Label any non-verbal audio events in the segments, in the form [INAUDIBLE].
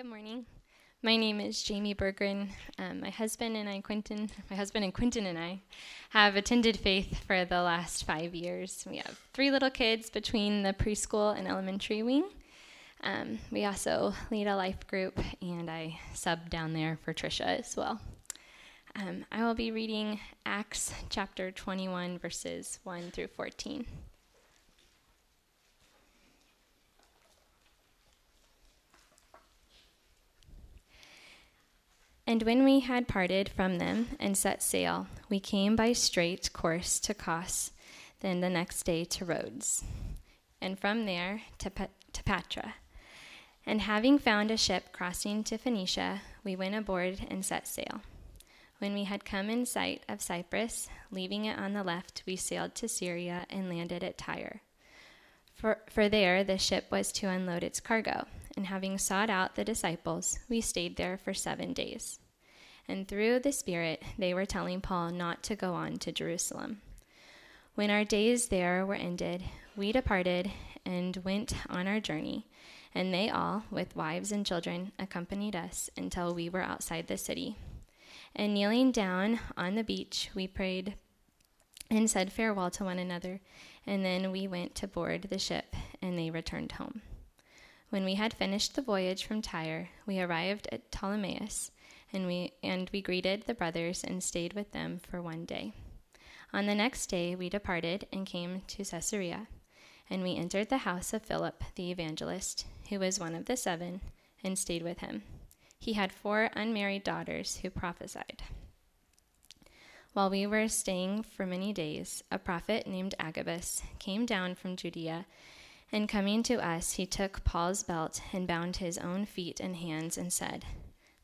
Good morning. My name is Jamie Berggren. Um, my husband and I, Quentin, my husband and Quentin and I, have attended Faith for the last five years. We have three little kids between the preschool and elementary wing. Um, we also lead a life group, and I sub down there for Trisha as well. Um, I will be reading Acts chapter 21, verses 1 through 14. And when we had parted from them and set sail, we came by straight course to Kos, then the next day to Rhodes, and from there to, P- to Patra. And having found a ship crossing to Phoenicia, we went aboard and set sail. When we had come in sight of Cyprus, leaving it on the left, we sailed to Syria and landed at Tyre. For, for there the ship was to unload its cargo, and having sought out the disciples, we stayed there for seven days. And through the Spirit, they were telling Paul not to go on to Jerusalem. When our days there were ended, we departed and went on our journey, and they all, with wives and children, accompanied us until we were outside the city. And kneeling down on the beach, we prayed and said farewell to one another, and then we went to board the ship, and they returned home. When we had finished the voyage from Tyre, we arrived at Ptolemais, and we, and we greeted the brothers and stayed with them for one day. On the next day, we departed and came to Caesarea, and we entered the house of Philip the evangelist, who was one of the seven, and stayed with him. He had four unmarried daughters who prophesied. While we were staying for many days, a prophet named Agabus came down from Judea, and coming to us, he took Paul's belt and bound his own feet and hands and said,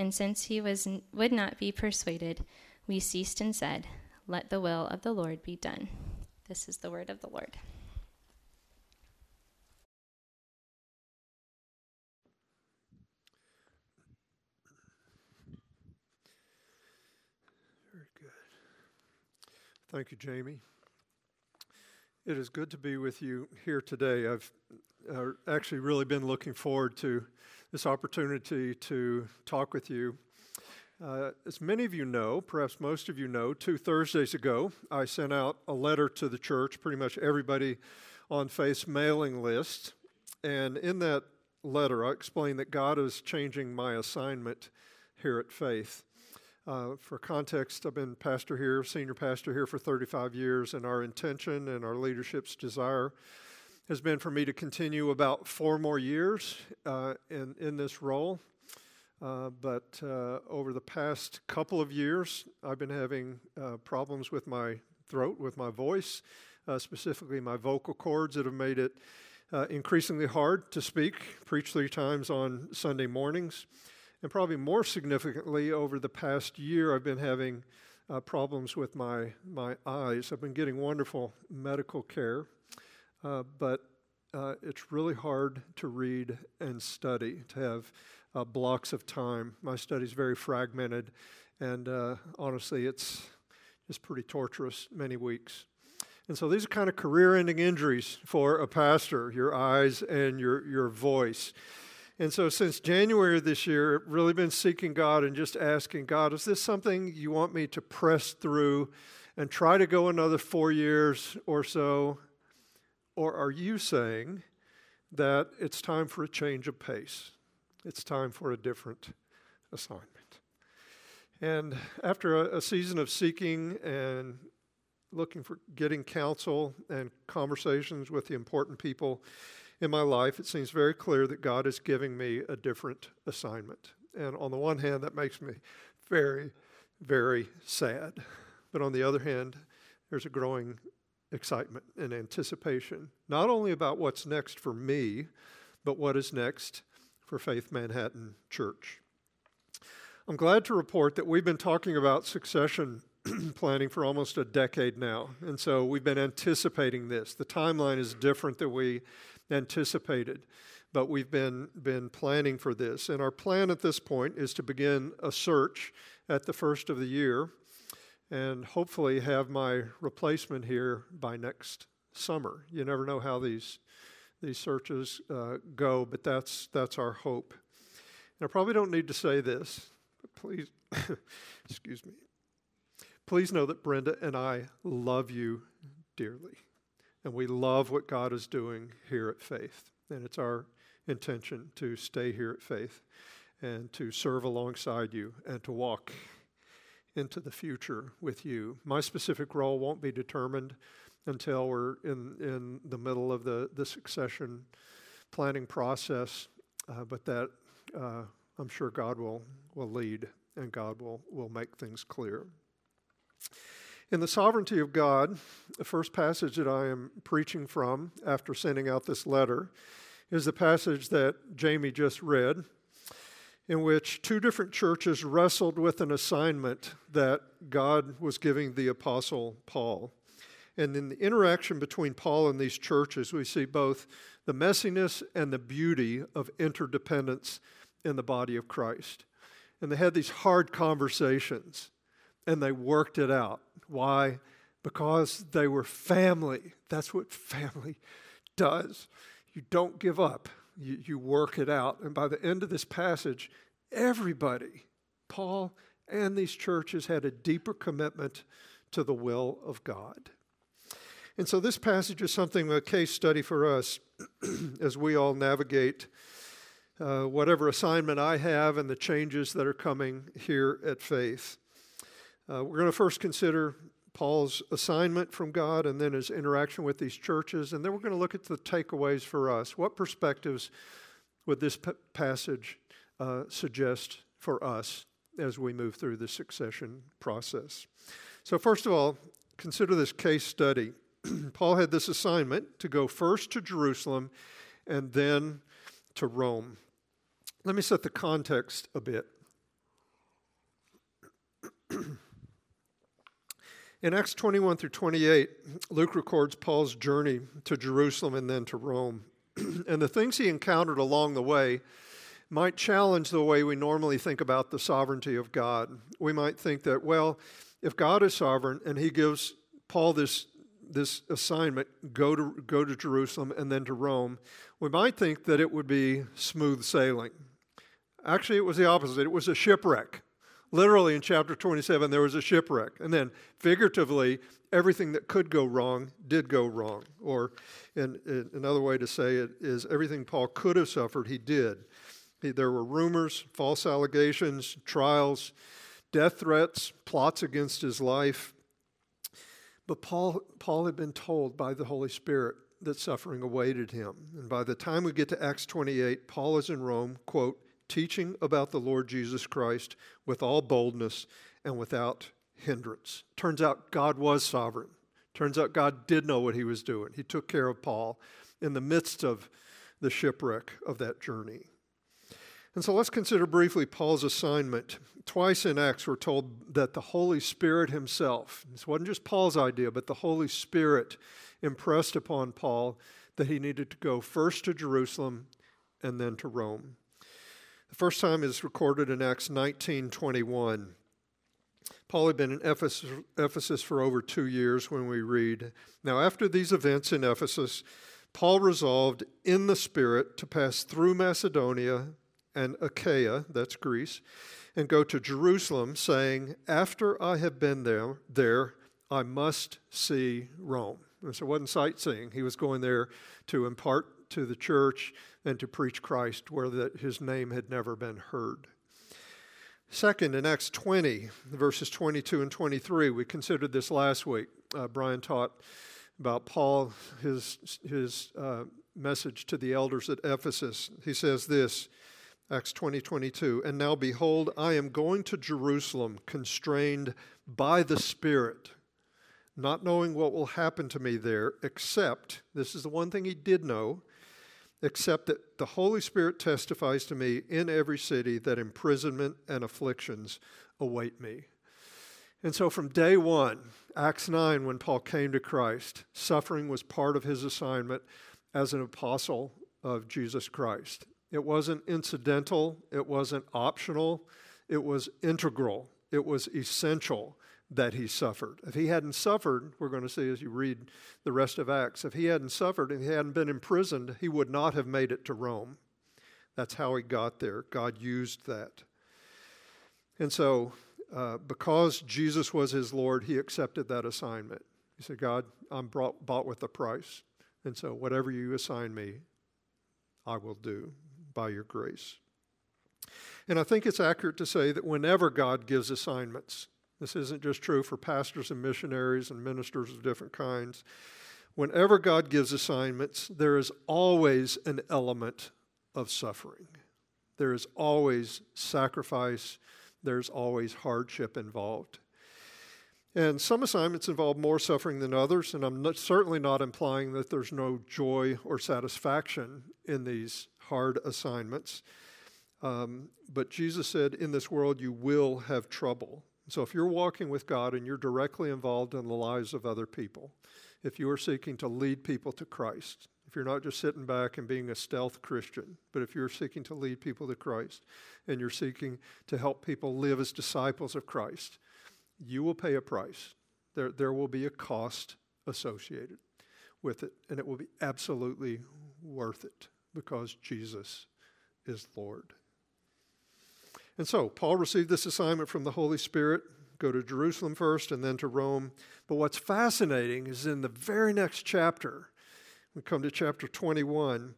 And since he was, would not be persuaded, we ceased and said, Let the will of the Lord be done. This is the word of the Lord. Very good. Thank you, Jamie. It is good to be with you here today. I've uh, actually really been looking forward to this opportunity to talk with you. Uh, as many of you know, perhaps most of you know, two Thursdays ago, I sent out a letter to the church, pretty much everybody on Faith's mailing list. And in that letter, I explained that God is changing my assignment here at Faith. Uh, for context, I've been pastor here, senior pastor here for 35 years, and our intention and our leadership's desire has been for me to continue about four more years uh, in, in this role. Uh, but uh, over the past couple of years, I've been having uh, problems with my throat, with my voice, uh, specifically my vocal cords that have made it increasingly hard to speak, preach three times on Sunday mornings. And probably more significantly, over the past year, I've been having uh, problems with my, my eyes. I've been getting wonderful medical care, uh, but uh, it's really hard to read and study, to have uh, blocks of time. My study is very fragmented, and uh, honestly, it's just pretty torturous many weeks. And so these are kind of career ending injuries for a pastor your eyes and your, your voice. And so, since January this year, I've really been seeking God and just asking God, is this something you want me to press through and try to go another four years or so? Or are you saying that it's time for a change of pace? It's time for a different assignment. And after a, a season of seeking and looking for getting counsel and conversations with the important people, in my life, it seems very clear that God is giving me a different assignment. And on the one hand, that makes me very, very sad. But on the other hand, there's a growing excitement and anticipation, not only about what's next for me, but what is next for Faith Manhattan Church. I'm glad to report that we've been talking about succession [CLEARS THROAT] planning for almost a decade now. And so we've been anticipating this. The timeline is different than we anticipated, but we've been, been planning for this. And our plan at this point is to begin a search at the first of the year and hopefully have my replacement here by next summer. You never know how these, these searches uh, go, but that's, that's our hope. And I probably don't need to say this, but please, [LAUGHS] excuse me. Please know that Brenda and I love you dearly. And we love what God is doing here at Faith. And it's our intention to stay here at Faith and to serve alongside you and to walk into the future with you. My specific role won't be determined until we're in, in the middle of the, the succession planning process, uh, but that uh, I'm sure God will, will lead and God will, will make things clear. In the sovereignty of God, the first passage that I am preaching from after sending out this letter is the passage that Jamie just read, in which two different churches wrestled with an assignment that God was giving the Apostle Paul. And in the interaction between Paul and these churches, we see both the messiness and the beauty of interdependence in the body of Christ. And they had these hard conversations and they worked it out. Why? Because they were family. That's what family does. You don't give up, you, you work it out. And by the end of this passage, everybody, Paul and these churches, had a deeper commitment to the will of God. And so this passage is something, a case study for us [CLEARS THROAT] as we all navigate uh, whatever assignment I have and the changes that are coming here at Faith. Uh, we're going to first consider Paul's assignment from God and then his interaction with these churches, and then we're going to look at the takeaways for us. What perspectives would this p- passage uh, suggest for us as we move through the succession process? So, first of all, consider this case study. [CLEARS THROAT] Paul had this assignment to go first to Jerusalem and then to Rome. Let me set the context a bit. In Acts 21 through 28, Luke records Paul's journey to Jerusalem and then to Rome. [CLEARS THROAT] and the things he encountered along the way might challenge the way we normally think about the sovereignty of God. We might think that, well, if God is sovereign and he gives Paul this, this assignment, go to, go to Jerusalem and then to Rome, we might think that it would be smooth sailing. Actually, it was the opposite. It was a shipwreck. Literally, in chapter 27, there was a shipwreck. And then, figuratively, everything that could go wrong did go wrong. Or, in, in another way to say it is, everything Paul could have suffered, he did. He, there were rumors, false allegations, trials, death threats, plots against his life. But Paul, Paul had been told by the Holy Spirit that suffering awaited him. And by the time we get to Acts 28, Paul is in Rome, quote, teaching about the Lord Jesus Christ with all boldness and without hindrance. Turns out God was sovereign. Turns out God did know what he was doing. He took care of Paul in the midst of the shipwreck of that journey. And so let's consider briefly Paul's assignment. Twice in Acts, we're told that the Holy Spirit himself, this wasn't just Paul's idea, but the Holy Spirit impressed upon Paul that he needed to go first to Jerusalem and then to Rome. The first time is recorded in Acts 19:21. Paul had been in Ephesus, Ephesus for over two years when we read. Now, after these events in Ephesus, Paul resolved in the Spirit to pass through Macedonia and Achaia, that's Greece, and go to Jerusalem, saying, After I have been there, there I must see Rome. And so it wasn't sightseeing. He was going there to impart to the church and to preach Christ where the, his name had never been heard. Second, in Acts 20, verses 22 and 23, we considered this last week. Uh, Brian taught about Paul, his, his uh, message to the elders at Ephesus. He says this, Acts 20, 22, And now behold, I am going to Jerusalem, constrained by the Spirit, not knowing what will happen to me there, except, this is the one thing he did know, except that the Holy Spirit testifies to me in every city that imprisonment and afflictions await me. And so from day one, Acts 9, when Paul came to Christ, suffering was part of his assignment as an apostle of Jesus Christ. It wasn't incidental, it wasn't optional, it was integral, it was essential that he suffered. If he hadn't suffered, we're going to see as you read the rest of Acts, if he hadn't suffered and he hadn't been imprisoned, he would not have made it to Rome. That's how he got there. God used that. And so, uh, because Jesus was his Lord, he accepted that assignment. He said, God, I'm brought, bought with a price. And so, whatever you assign me, I will do by your grace. And I think it's accurate to say that whenever God gives assignments, this isn't just true for pastors and missionaries and ministers of different kinds. Whenever God gives assignments, there is always an element of suffering. There is always sacrifice, there's always hardship involved. And some assignments involve more suffering than others, and I'm not, certainly not implying that there's no joy or satisfaction in these hard assignments. Um, but Jesus said, In this world you will have trouble. So if you're walking with God and you're directly involved in the lives of other people, if you are seeking to lead people to Christ, if you're not just sitting back and being a stealth Christian, but if you're seeking to lead people to Christ and you're seeking to help people live as disciples of Christ, you will pay a price. There, there will be a cost associated with it, and it will be absolutely worth it because Jesus is Lord. And so, Paul received this assignment from the Holy Spirit go to Jerusalem first and then to Rome. But what's fascinating is in the very next chapter, we come to chapter 21,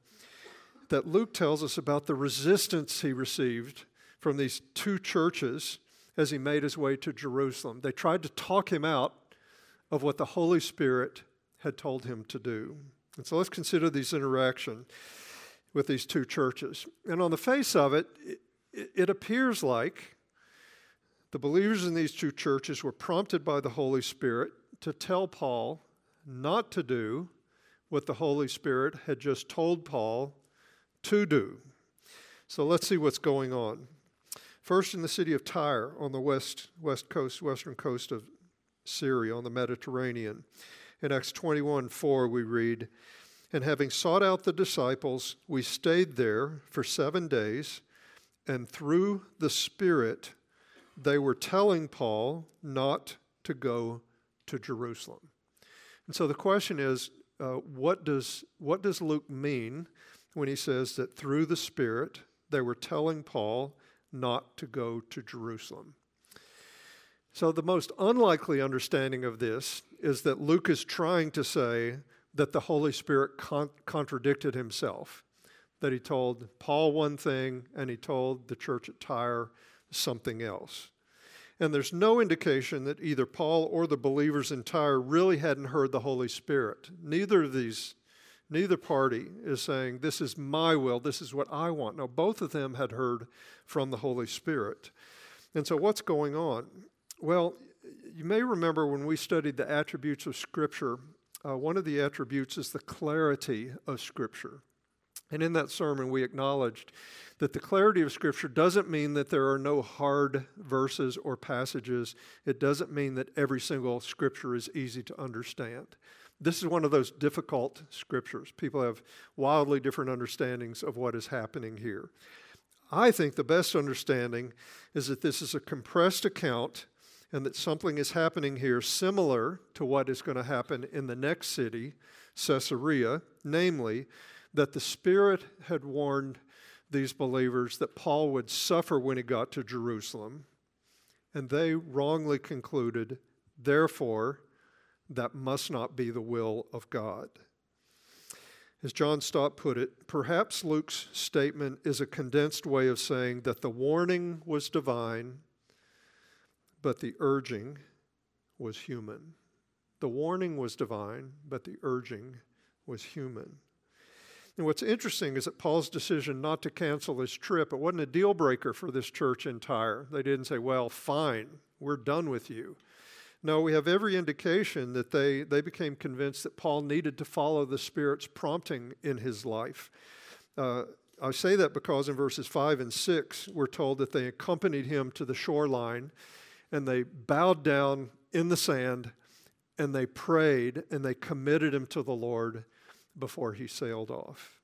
that Luke tells us about the resistance he received from these two churches as he made his way to Jerusalem. They tried to talk him out of what the Holy Spirit had told him to do. And so let's consider these interaction with these two churches. And on the face of it, it appears like the believers in these two churches were prompted by the Holy Spirit to tell Paul not to do what the Holy Spirit had just told Paul to do. So let's see what's going on. First, in the city of Tyre on the west, west coast, western coast of Syria on the Mediterranean. In Acts 21 4, we read, And having sought out the disciples, we stayed there for seven days and through the Spirit, they were telling Paul not to go to Jerusalem. And so the question is uh, what, does, what does Luke mean when he says that through the Spirit they were telling Paul not to go to Jerusalem? So, the most unlikely understanding of this is that Luke is trying to say that the Holy Spirit con- contradicted himself that he told Paul one thing and he told the church at Tyre something else. And there's no indication that either Paul or the believers in Tyre really hadn't heard the Holy Spirit. Neither of these, neither party is saying, This is my will, this is what I want. No, both of them had heard from the Holy Spirit. And so, what's going on? Well, you may remember when we studied the attributes of Scripture, uh, one of the attributes is the clarity of Scripture. And in that sermon, we acknowledged that the clarity of Scripture doesn't mean that there are no hard verses or passages. It doesn't mean that every single Scripture is easy to understand. This is one of those difficult Scriptures. People have wildly different understandings of what is happening here. I think the best understanding is that this is a compressed account and that something is happening here similar to what is going to happen in the next city, Caesarea, namely, that the Spirit had warned these believers that Paul would suffer when he got to Jerusalem, and they wrongly concluded, therefore, that must not be the will of God. As John Stott put it, perhaps Luke's statement is a condensed way of saying that the warning was divine, but the urging was human. The warning was divine, but the urging was human. And what's interesting is that Paul's decision not to cancel his trip, it wasn't a deal breaker for this church in Tyre. They didn't say, well, fine, we're done with you. No, we have every indication that they, they became convinced that Paul needed to follow the Spirit's prompting in his life. Uh, I say that because in verses 5 and 6, we're told that they accompanied him to the shoreline and they bowed down in the sand and they prayed and they committed him to the Lord before he sailed off.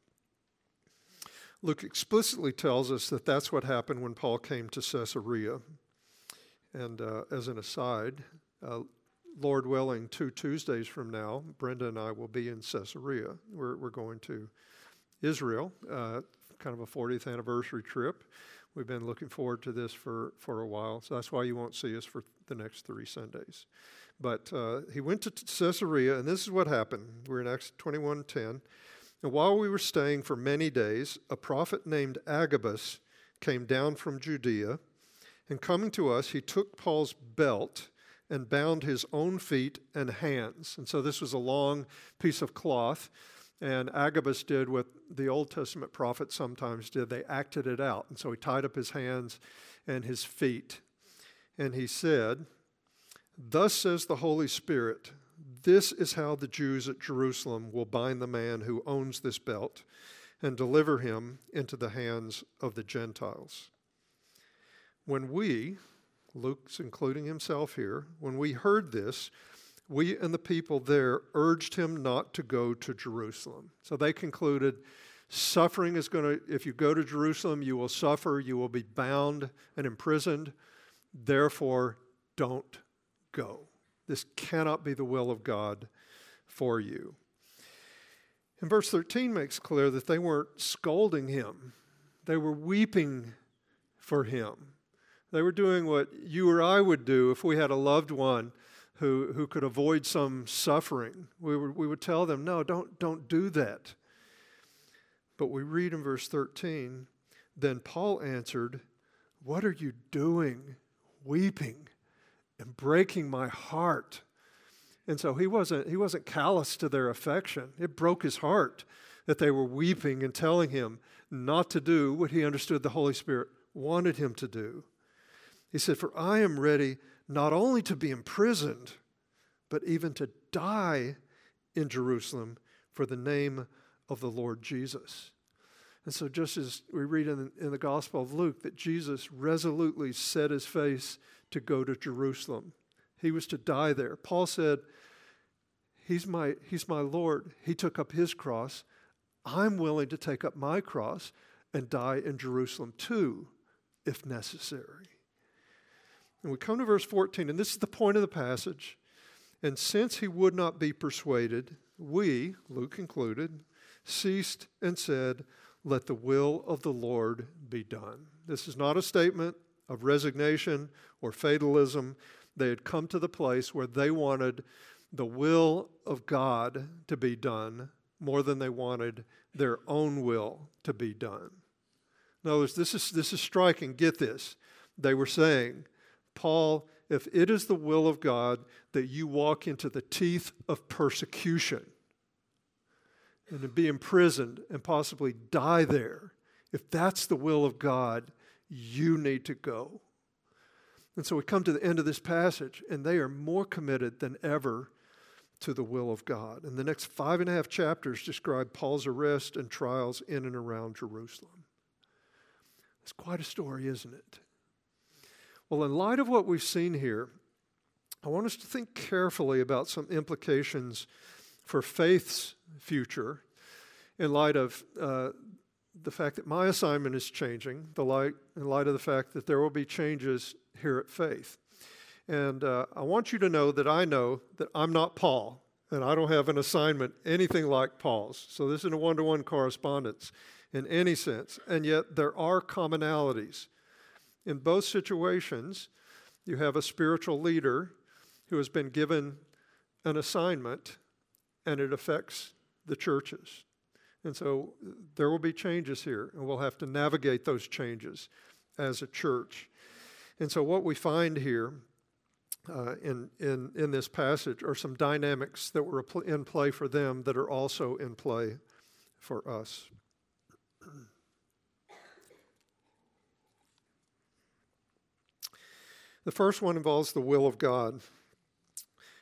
Luke explicitly tells us that that's what happened when Paul came to Caesarea. And uh, as an aside, uh, Lord willing, two Tuesdays from now, Brenda and I will be in Caesarea. We're, we're going to Israel, uh, kind of a 40th anniversary trip. We've been looking forward to this for, for a while, so that's why you won't see us for the next three Sundays. But uh, he went to Caesarea, and this is what happened. We're in Acts 21:10. And while we were staying for many days, a prophet named Agabus came down from Judea, and coming to us, he took Paul's belt and bound his own feet and hands. And so this was a long piece of cloth. And Agabus did what the Old Testament prophets sometimes did. They acted it out. And so he tied up his hands and his feet. And he said, Thus says the Holy Spirit, this is how the Jews at Jerusalem will bind the man who owns this belt and deliver him into the hands of the Gentiles. When we, Luke's including himself here, when we heard this, we and the people there urged him not to go to Jerusalem. So they concluded suffering is going to, if you go to Jerusalem, you will suffer, you will be bound and imprisoned. Therefore, don't go. This cannot be the will of God for you. And verse 13 makes clear that they weren't scolding him, they were weeping for him. They were doing what you or I would do if we had a loved one who, who could avoid some suffering. We would, we would tell them, no, don't, don't do that. But we read in verse 13, then Paul answered, What are you doing, weeping and breaking my heart? And so he wasn't, he wasn't callous to their affection. It broke his heart that they were weeping and telling him not to do what he understood the Holy Spirit wanted him to do. He said, For I am ready not only to be imprisoned, but even to die in Jerusalem for the name of the Lord Jesus. And so, just as we read in, in the Gospel of Luke, that Jesus resolutely set his face to go to Jerusalem, he was to die there. Paul said, He's my, he's my Lord. He took up his cross. I'm willing to take up my cross and die in Jerusalem too, if necessary. And we come to verse 14, and this is the point of the passage. And since he would not be persuaded, we, Luke included, ceased and said, Let the will of the Lord be done. This is not a statement of resignation or fatalism. They had come to the place where they wanted the will of God to be done more than they wanted their own will to be done. In other words, this is, this is striking. Get this. They were saying, Paul, if it is the will of God that you walk into the teeth of persecution and to be imprisoned and possibly die there, if that's the will of God, you need to go. And so we come to the end of this passage, and they are more committed than ever to the will of God. And the next five and a half chapters describe Paul's arrest and trials in and around Jerusalem. It's quite a story, isn't it? Well, in light of what we've seen here, I want us to think carefully about some implications for faith's future in light of uh, the fact that my assignment is changing, the light, in light of the fact that there will be changes here at Faith. And uh, I want you to know that I know that I'm not Paul, and I don't have an assignment anything like Paul's. So this isn't a one to one correspondence in any sense. And yet there are commonalities. In both situations, you have a spiritual leader who has been given an assignment and it affects the churches. And so there will be changes here, and we'll have to navigate those changes as a church. And so, what we find here uh, in, in, in this passage are some dynamics that were in play for them that are also in play for us. The first one involves the will of God.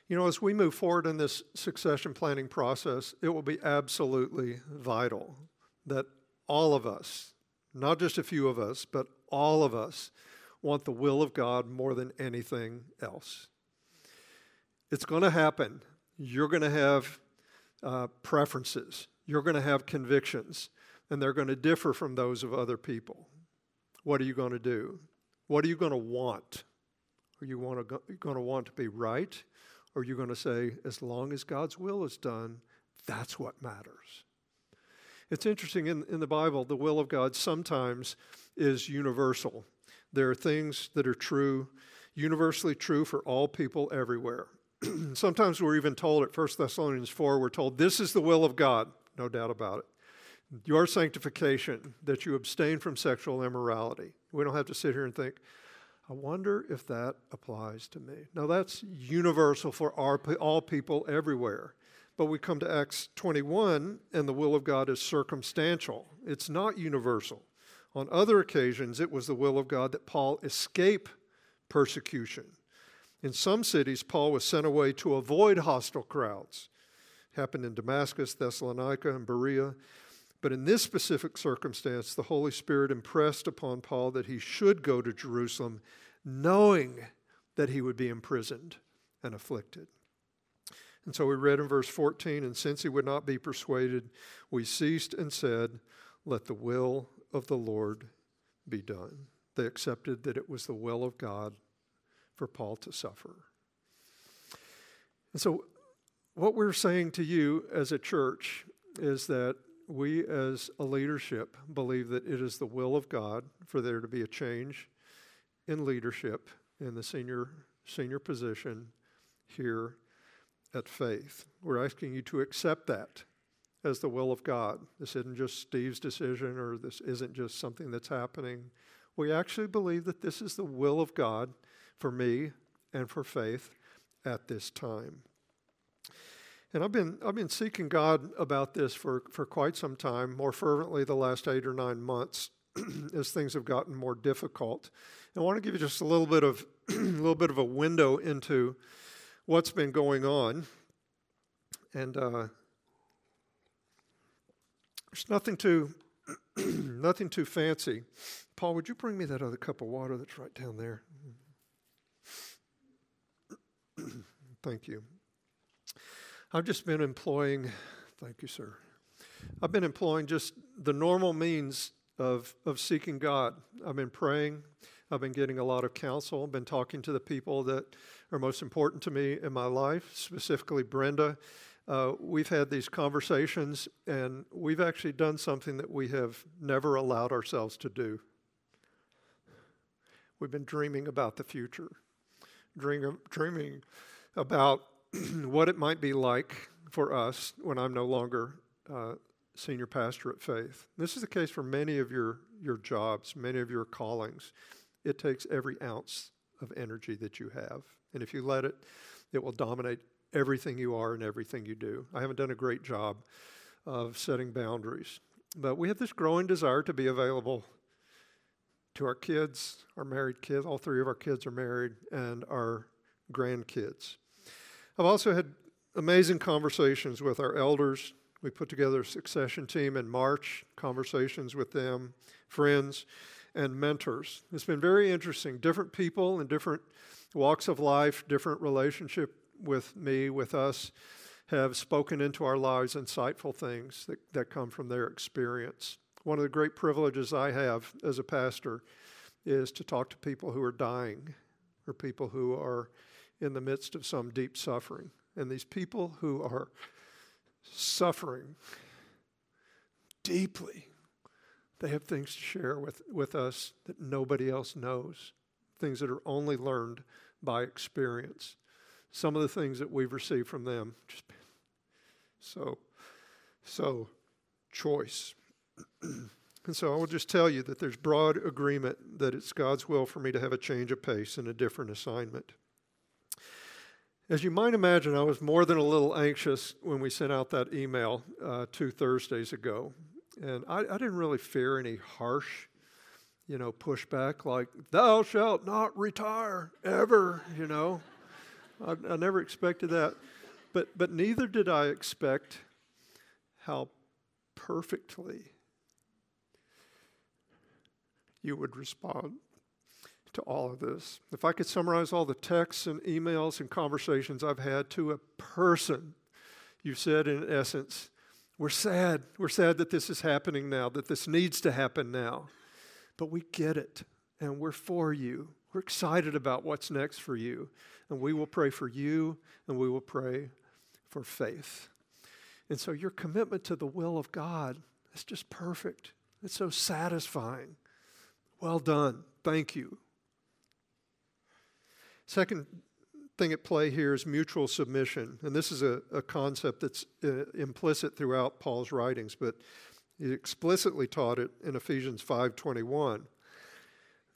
You know, as we move forward in this succession planning process, it will be absolutely vital that all of us, not just a few of us, but all of us, want the will of God more than anything else. It's going to happen. You're going to have uh, preferences, you're going to have convictions, and they're going to differ from those of other people. What are you going to do? What are you going to want? Are you to, going to want to be right? Or are you going to say, as long as God's will is done, that's what matters? It's interesting in, in the Bible, the will of God sometimes is universal. There are things that are true, universally true for all people everywhere. [CLEARS THROAT] sometimes we're even told at 1 Thessalonians 4, we're told, This is the will of God, no doubt about it. Your sanctification, that you abstain from sexual immorality. We don't have to sit here and think, I wonder if that applies to me. Now, that's universal for our, all people everywhere. But we come to Acts 21, and the will of God is circumstantial, it's not universal. On other occasions, it was the will of God that Paul escape persecution. In some cities, Paul was sent away to avoid hostile crowds. It happened in Damascus, Thessalonica, and Berea. But in this specific circumstance, the Holy Spirit impressed upon Paul that he should go to Jerusalem, knowing that he would be imprisoned and afflicted. And so we read in verse 14, and since he would not be persuaded, we ceased and said, Let the will of the Lord be done. They accepted that it was the will of God for Paul to suffer. And so, what we're saying to you as a church is that we as a leadership believe that it is the will of God for there to be a change in leadership in the senior senior position here at Faith. We're asking you to accept that as the will of God. This isn't just Steve's decision or this isn't just something that's happening. We actually believe that this is the will of God for me and for Faith at this time. And I've been, I've been seeking God about this for, for quite some time, more fervently the last eight or nine months [CLEARS THROAT] as things have gotten more difficult. And I want to give you just a little bit of a [CLEARS THROAT] little bit of a window into what's been going on. And uh, there's nothing too [CLEARS THROAT] nothing too fancy. Paul, would you bring me that other cup of water that's right down there? Thank you. I've just been employing, thank you, sir. I've been employing just the normal means of, of seeking God. I've been praying. I've been getting a lot of counsel. I've been talking to the people that are most important to me in my life, specifically Brenda. Uh, we've had these conversations, and we've actually done something that we have never allowed ourselves to do. We've been dreaming about the future, dreaming, dreaming about [CLEARS THROAT] what it might be like for us when I'm no longer uh, senior pastor at Faith. This is the case for many of your, your jobs, many of your callings. It takes every ounce of energy that you have. And if you let it, it will dominate everything you are and everything you do. I haven't done a great job of setting boundaries. But we have this growing desire to be available to our kids, our married kids. All three of our kids are married, and our grandkids. I've also had amazing conversations with our elders. We put together a succession team in March, conversations with them, friends, and mentors. It's been very interesting. Different people in different walks of life, different relationship with me, with us, have spoken into our lives insightful things that, that come from their experience. One of the great privileges I have as a pastor is to talk to people who are dying or people who are in the midst of some deep suffering. And these people who are suffering deeply, they have things to share with, with us that nobody else knows, things that are only learned by experience. Some of the things that we've received from them just so, so choice. [CLEARS THROAT] and so I will just tell you that there's broad agreement that it's God's will for me to have a change of pace and a different assignment. As you might imagine, I was more than a little anxious when we sent out that email uh, two Thursdays ago. And I, I, didn't really fear any harsh, you know, pushback like, thou shalt not retire ever, you know. I, I never expected that. But, but neither did I expect how perfectly you would respond to all of this. If I could summarize all the texts and emails and conversations I've had to a person, you said in essence, we're sad. We're sad that this is happening now, that this needs to happen now. But we get it, and we're for you. We're excited about what's next for you. And we will pray for you, and we will pray for faith. And so your commitment to the will of God is just perfect. It's so satisfying. Well done. Thank you. Second thing at play here is mutual submission. And this is a, a concept that's uh, implicit throughout Paul's writings, but he explicitly taught it in Ephesians 5.21.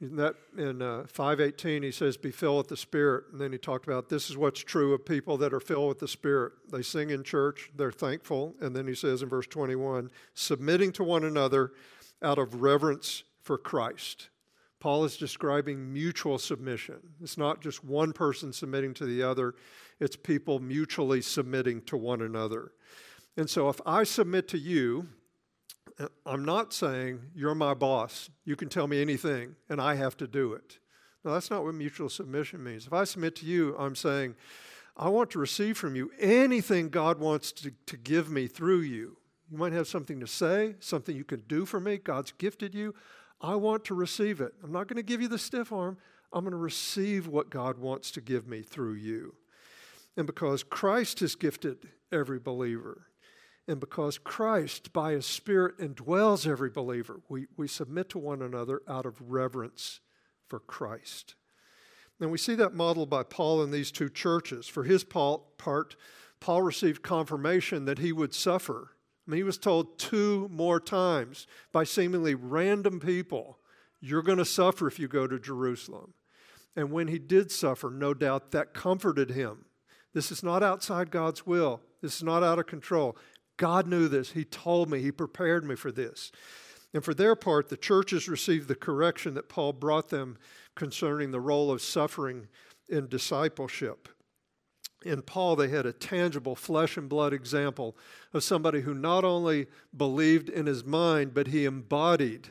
In that in uh, 5:18 he says be filled with the spirit and then he talked about this is what's true of people that are filled with the spirit they sing in church they're thankful and then he says in verse 21 submitting to one another out of reverence for Christ Paul is describing mutual submission. It's not just one person submitting to the other, it's people mutually submitting to one another. And so if I submit to you, I'm not saying you're my boss, you can tell me anything, and I have to do it. No, that's not what mutual submission means. If I submit to you, I'm saying, I want to receive from you anything God wants to, to give me through you. You might have something to say, something you can do for me. God's gifted you. I want to receive it. I'm not going to give you the stiff arm. I'm going to receive what God wants to give me through you. And because Christ has gifted every believer, and because Christ, by His Spirit, indwells every believer, we, we submit to one another out of reverence for Christ. And we see that modeled by Paul in these two churches. For his part, Paul received confirmation that he would suffer I mean, he was told two more times by seemingly random people, You're going to suffer if you go to Jerusalem. And when he did suffer, no doubt that comforted him. This is not outside God's will, this is not out of control. God knew this. He told me, He prepared me for this. And for their part, the churches received the correction that Paul brought them concerning the role of suffering in discipleship in Paul, they had a tangible flesh and blood example of somebody who not only believed in his mind, but he embodied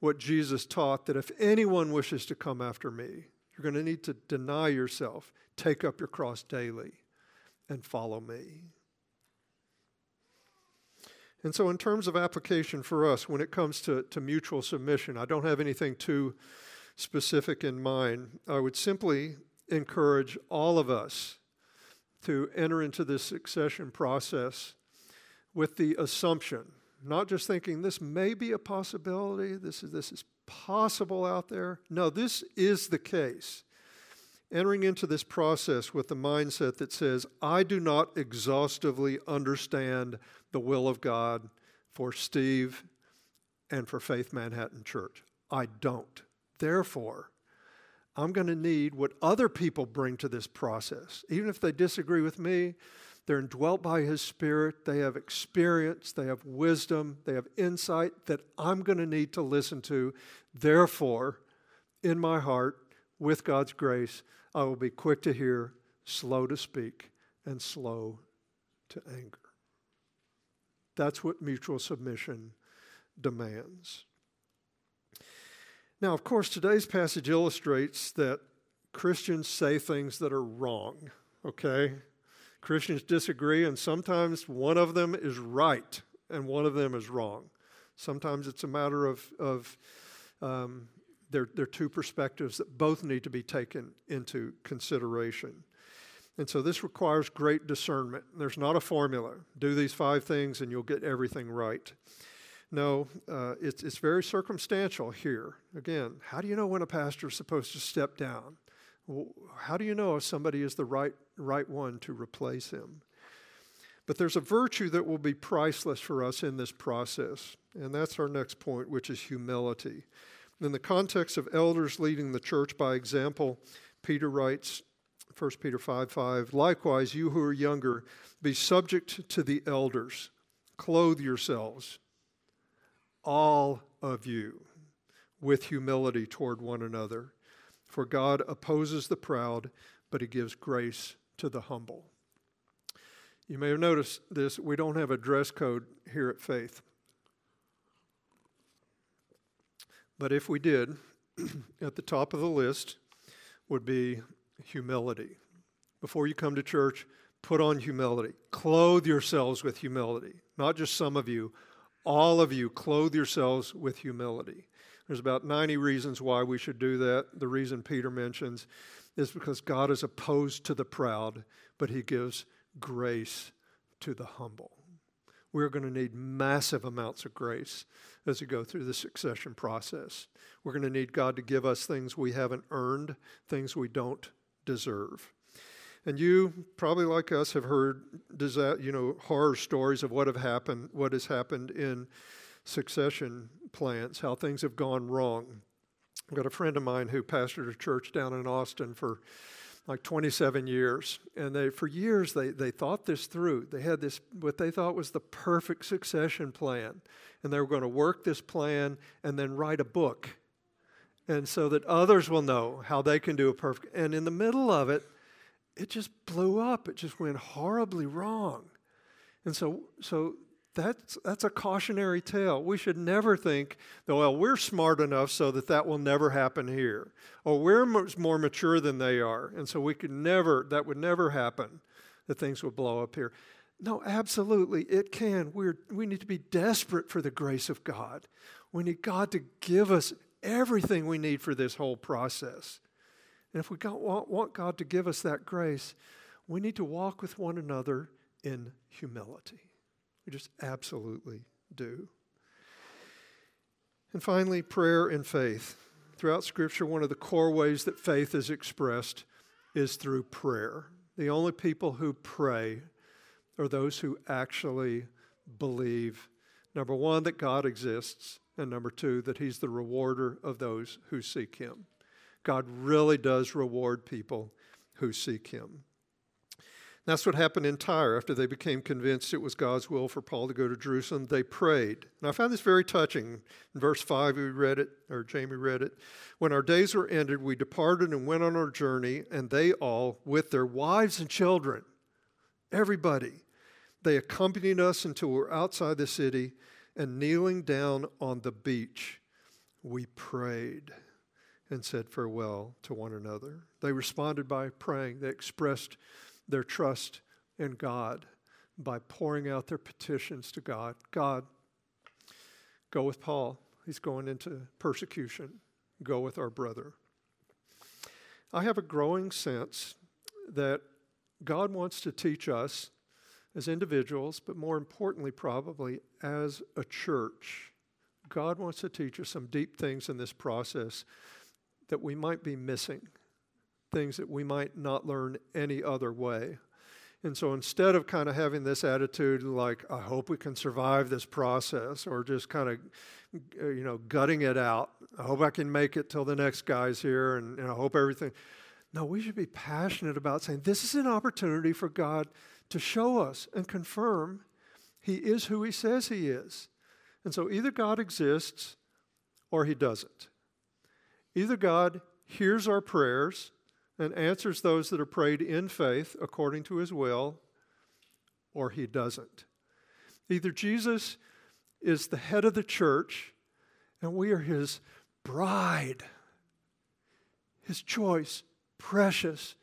what Jesus taught that if anyone wishes to come after me, you're going to need to deny yourself, take up your cross daily, and follow me. And so, in terms of application for us, when it comes to, to mutual submission, I don't have anything too specific in mind. I would simply encourage all of us to enter into this succession process with the assumption, not just thinking this may be a possibility, this is, this is possible out there. No, this is the case. Entering into this process with the mindset that says, I do not exhaustively understand the will of God for Steve and for Faith Manhattan Church. I don't. Therefore, I'm going to need what other people bring to this process. Even if they disagree with me, they're indwelt by His Spirit, they have experience, they have wisdom, they have insight that I'm going to need to listen to. Therefore, in my heart, with God's grace, I will be quick to hear, slow to speak, and slow to anger. That's what mutual submission demands. Now, of course, today's passage illustrates that Christians say things that are wrong, okay? Christians disagree, and sometimes one of them is right and one of them is wrong. Sometimes it's a matter of, of um, they're, they're two perspectives that both need to be taken into consideration. And so this requires great discernment. There's not a formula. Do these five things and you'll get everything right. No, uh, it's, it's very circumstantial here. Again, how do you know when a pastor is supposed to step down? How do you know if somebody is the right, right one to replace him? But there's a virtue that will be priceless for us in this process, and that's our next point, which is humility. In the context of elders leading the church by example, Peter writes, 1 Peter 5 5, likewise, you who are younger, be subject to the elders, clothe yourselves all of you with humility toward one another. For God opposes the proud, but he gives grace to the humble. You may have noticed this. We don't have a dress code here at Faith. But if we did, [CLEARS THROAT] at the top of the list would be humility. Before you come to church, put on humility. Clothe yourselves with humility. Not just some of you, all of you, clothe yourselves with humility. There's about 90 reasons why we should do that. The reason Peter mentions is because God is opposed to the proud, but he gives grace to the humble. We're going to need massive amounts of grace as we go through the succession process. We're going to need God to give us things we haven't earned, things we don't deserve. And you, probably like us, have heard you know horror stories of what have happened, what has happened in succession plans, how things have gone wrong. I've got a friend of mine who pastored a church down in Austin for like 27 years. And they, for years, they, they thought this through. They had this, what they thought was the perfect succession plan. And they were going to work this plan and then write a book. And so that others will know how they can do a perfect. And in the middle of it, it just blew up. It just went horribly wrong. And so, so that's, that's a cautionary tale. We should never think, well, we're smart enough so that that will never happen here. Or we're more mature than they are. And so we could never, that would never happen, that things would blow up here. No, absolutely, it can. We're, we need to be desperate for the grace of God. We need God to give us everything we need for this whole process. And if we want, God to give us that grace, we need to walk with one another in humility. We just absolutely do. And finally, prayer and faith. Throughout Scripture, one of the core ways that faith is expressed is through prayer. The only people who pray are those who actually believe, number one, that God exists, and number two, that He's the rewarder of those who seek Him. God really does reward people who seek Him. That's what happened in Tyre after they became convinced it was God's will for Paul to go to Jerusalem. They prayed. And I found this very touching. In verse 5, we read it, or Jamie read it. When our days were ended, we departed and went on our journey, and they all, with their wives and children, everybody, they accompanied us until we were outside the city, and kneeling down on the beach, we prayed and said farewell to one another. They responded by praying. They expressed their trust in God by pouring out their petitions to God. God, go with Paul. He's going into persecution. Go with our brother. I have a growing sense that God wants to teach us as individuals, but more importantly, probably as a church. God wants to teach us some deep things in this process that we might be missing things that we might not learn any other way. And so instead of kind of having this attitude like, I hope we can survive this process, or just kind of, uh, you know, gutting it out, I hope I can make it till the next guy's here, and, and I hope everything. No, we should be passionate about saying this is an opportunity for God to show us and confirm He is who He says He is. And so either God exists or He doesn't. Either God hears our prayers and answers those that are prayed in faith according to his will, or he doesn't. Either Jesus is the head of the church and we are his bride, his choice, precious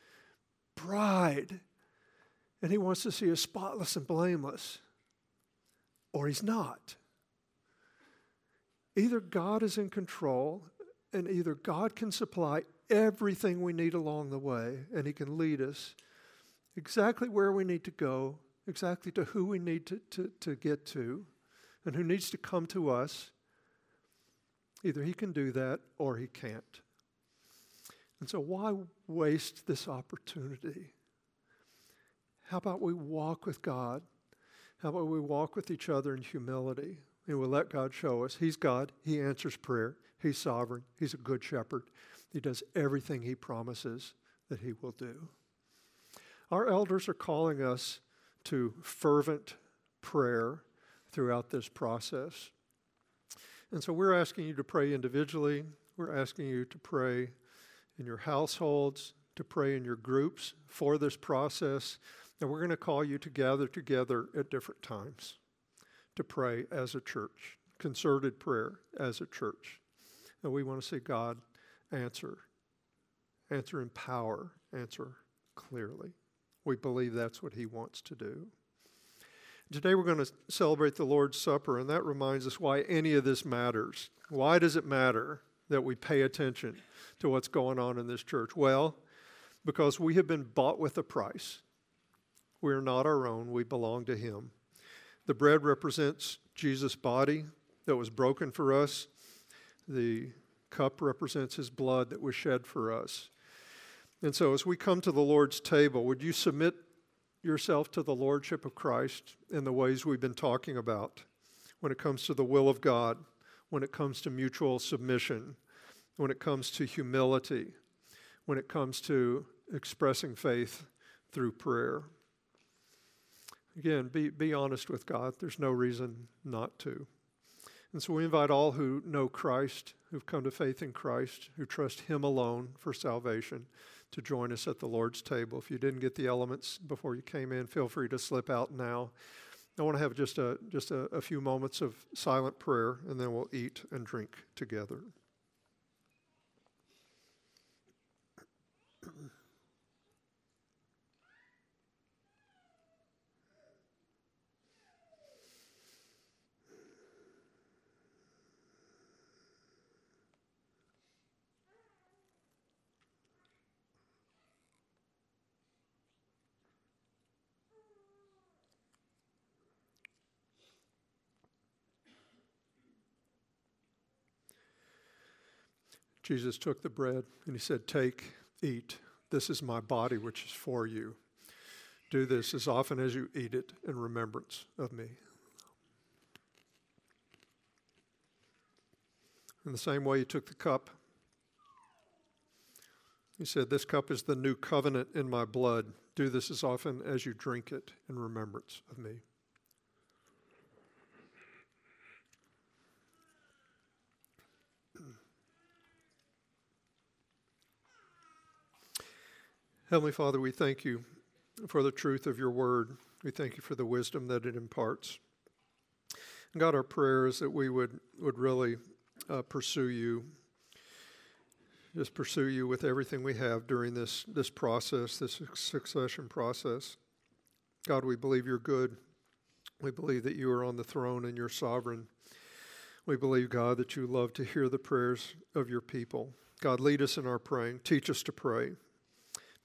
bride, and he wants to see us spotless and blameless, or he's not. Either God is in control and either God can supply everything we need along the way, and He can lead us exactly where we need to go, exactly to who we need to, to, to get to, and who needs to come to us. Either He can do that or He can't. And so, why waste this opportunity? How about we walk with God? How about we walk with each other in humility? And we'll let God show us. He's God. He answers prayer. He's sovereign. He's a good shepherd. He does everything He promises that He will do. Our elders are calling us to fervent prayer throughout this process. And so we're asking you to pray individually, we're asking you to pray in your households, to pray in your groups for this process, and we're going to call you to gather together at different times to pray as a church, concerted prayer as a church. And we want to see God answer, answer in power, answer clearly. We believe that's what He wants to do. Today we're going to celebrate the Lord's Supper, and that reminds us why any of this matters. Why does it matter that we pay attention to what's going on in this church? Well, because we have been bought with a price. We are not our own, we belong to Him. The bread represents Jesus' body that was broken for us, the cup represents His blood that was shed for us. And so, as we come to the Lord's table, would you submit yourself to the Lordship of Christ in the ways we've been talking about when it comes to the will of God, when it comes to mutual submission, when it comes to humility, when it comes to expressing faith through prayer? Again, be, be honest with God. There's no reason not to. And so we invite all who know Christ, who've come to faith in Christ, who trust Him alone for salvation, to join us at the Lord's table. If you didn't get the elements before you came in, feel free to slip out now. I want to have just a, just a, a few moments of silent prayer, and then we'll eat and drink together. Jesus took the bread and he said, Take, eat. This is my body, which is for you. Do this as often as you eat it in remembrance of me. In the same way, he took the cup. He said, This cup is the new covenant in my blood. Do this as often as you drink it in remembrance of me. Heavenly Father, we thank you for the truth of your word. We thank you for the wisdom that it imparts. And God, our prayer is that we would, would really uh, pursue you, just pursue you with everything we have during this, this process, this succession process. God, we believe you're good. We believe that you are on the throne and you're sovereign. We believe, God, that you love to hear the prayers of your people. God, lead us in our praying. Teach us to pray.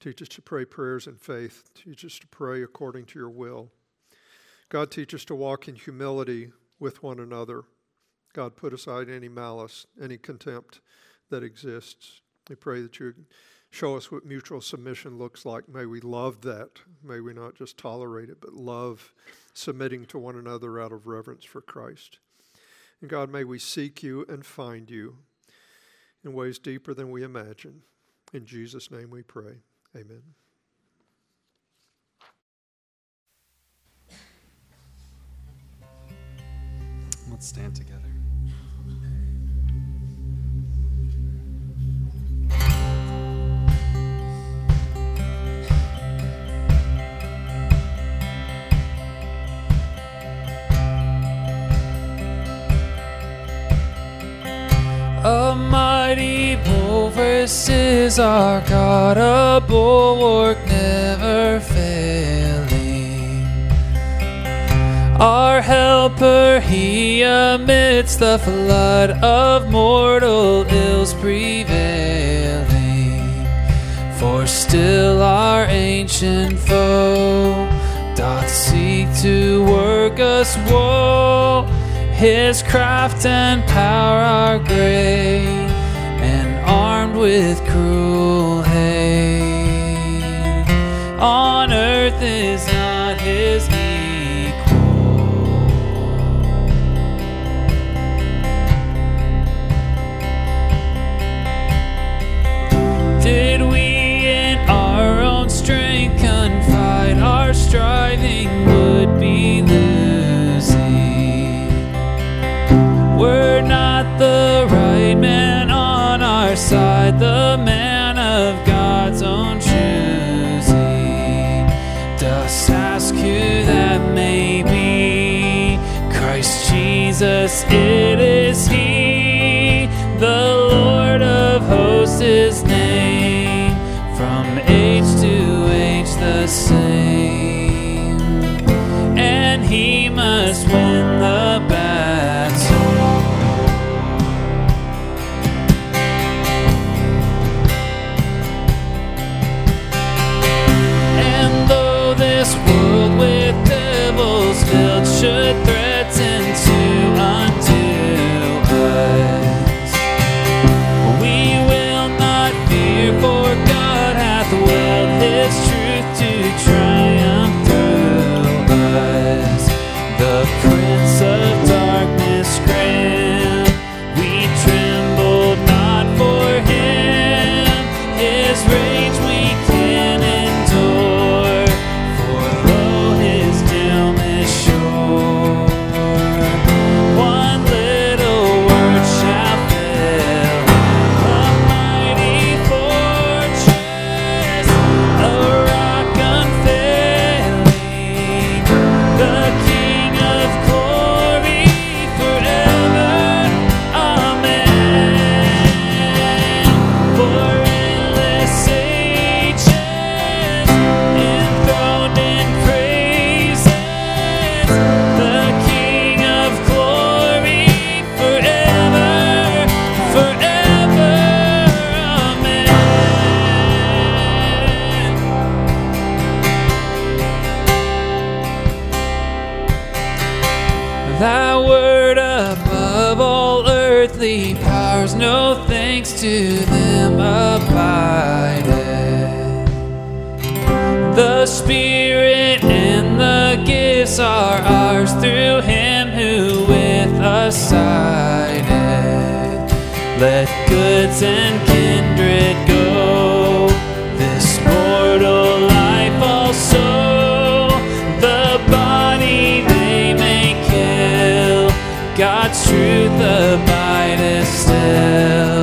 Teach us to pray prayers in faith. Teach us to pray according to your will. God, teach us to walk in humility with one another. God, put aside any malice, any contempt that exists. We pray that you show us what mutual submission looks like. May we love that. May we not just tolerate it, but love submitting to one another out of reverence for Christ. And God, may we seek you and find you in ways deeper than we imagine. In Jesus' name we pray. Amen. Let's stand together. A mighty bulwark is our God, a bulwark never failing. Our helper, he amidst the flood of mortal ills prevailing. For still our ancient foe doth seek to work us woe his craft and power are great, with cruel hate. On earth is Jesus, it is He, the Lord of hosts, His name, from age to age the same. Let goods and kindred go. This mortal life also, the body they may kill. God's truth abideth still.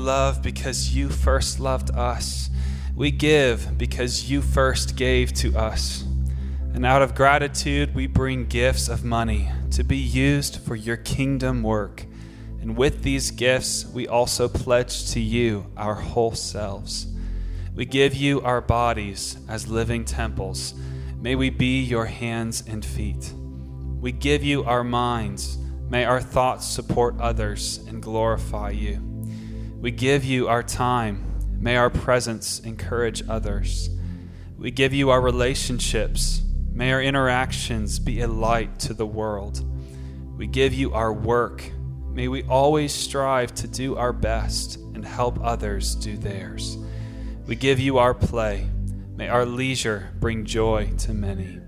Love because you first loved us, we give because you first gave to us. And out of gratitude, we bring gifts of money to be used for your kingdom work. And with these gifts, we also pledge to you our whole selves. We give you our bodies as living temples. May we be your hands and feet. We give you our minds. May our thoughts support others and glorify you. We give you our time. May our presence encourage others. We give you our relationships. May our interactions be a light to the world. We give you our work. May we always strive to do our best and help others do theirs. We give you our play. May our leisure bring joy to many.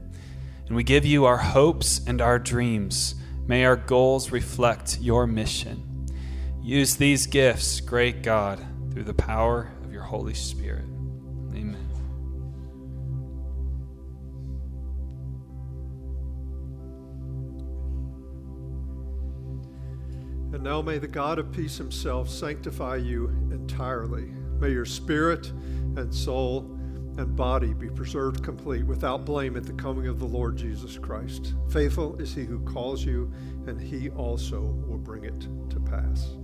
And we give you our hopes and our dreams. May our goals reflect your mission. Use these gifts, great God, through the power of your Holy Spirit. Amen. And now may the God of peace himself sanctify you entirely. May your spirit and soul and body be preserved complete without blame at the coming of the Lord Jesus Christ. Faithful is he who calls you, and he also will bring it to pass.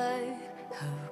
by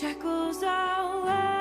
shackles I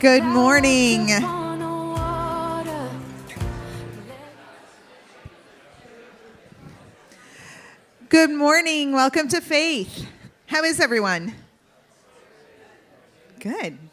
Good morning. Good morning. Welcome to Faith. How is everyone?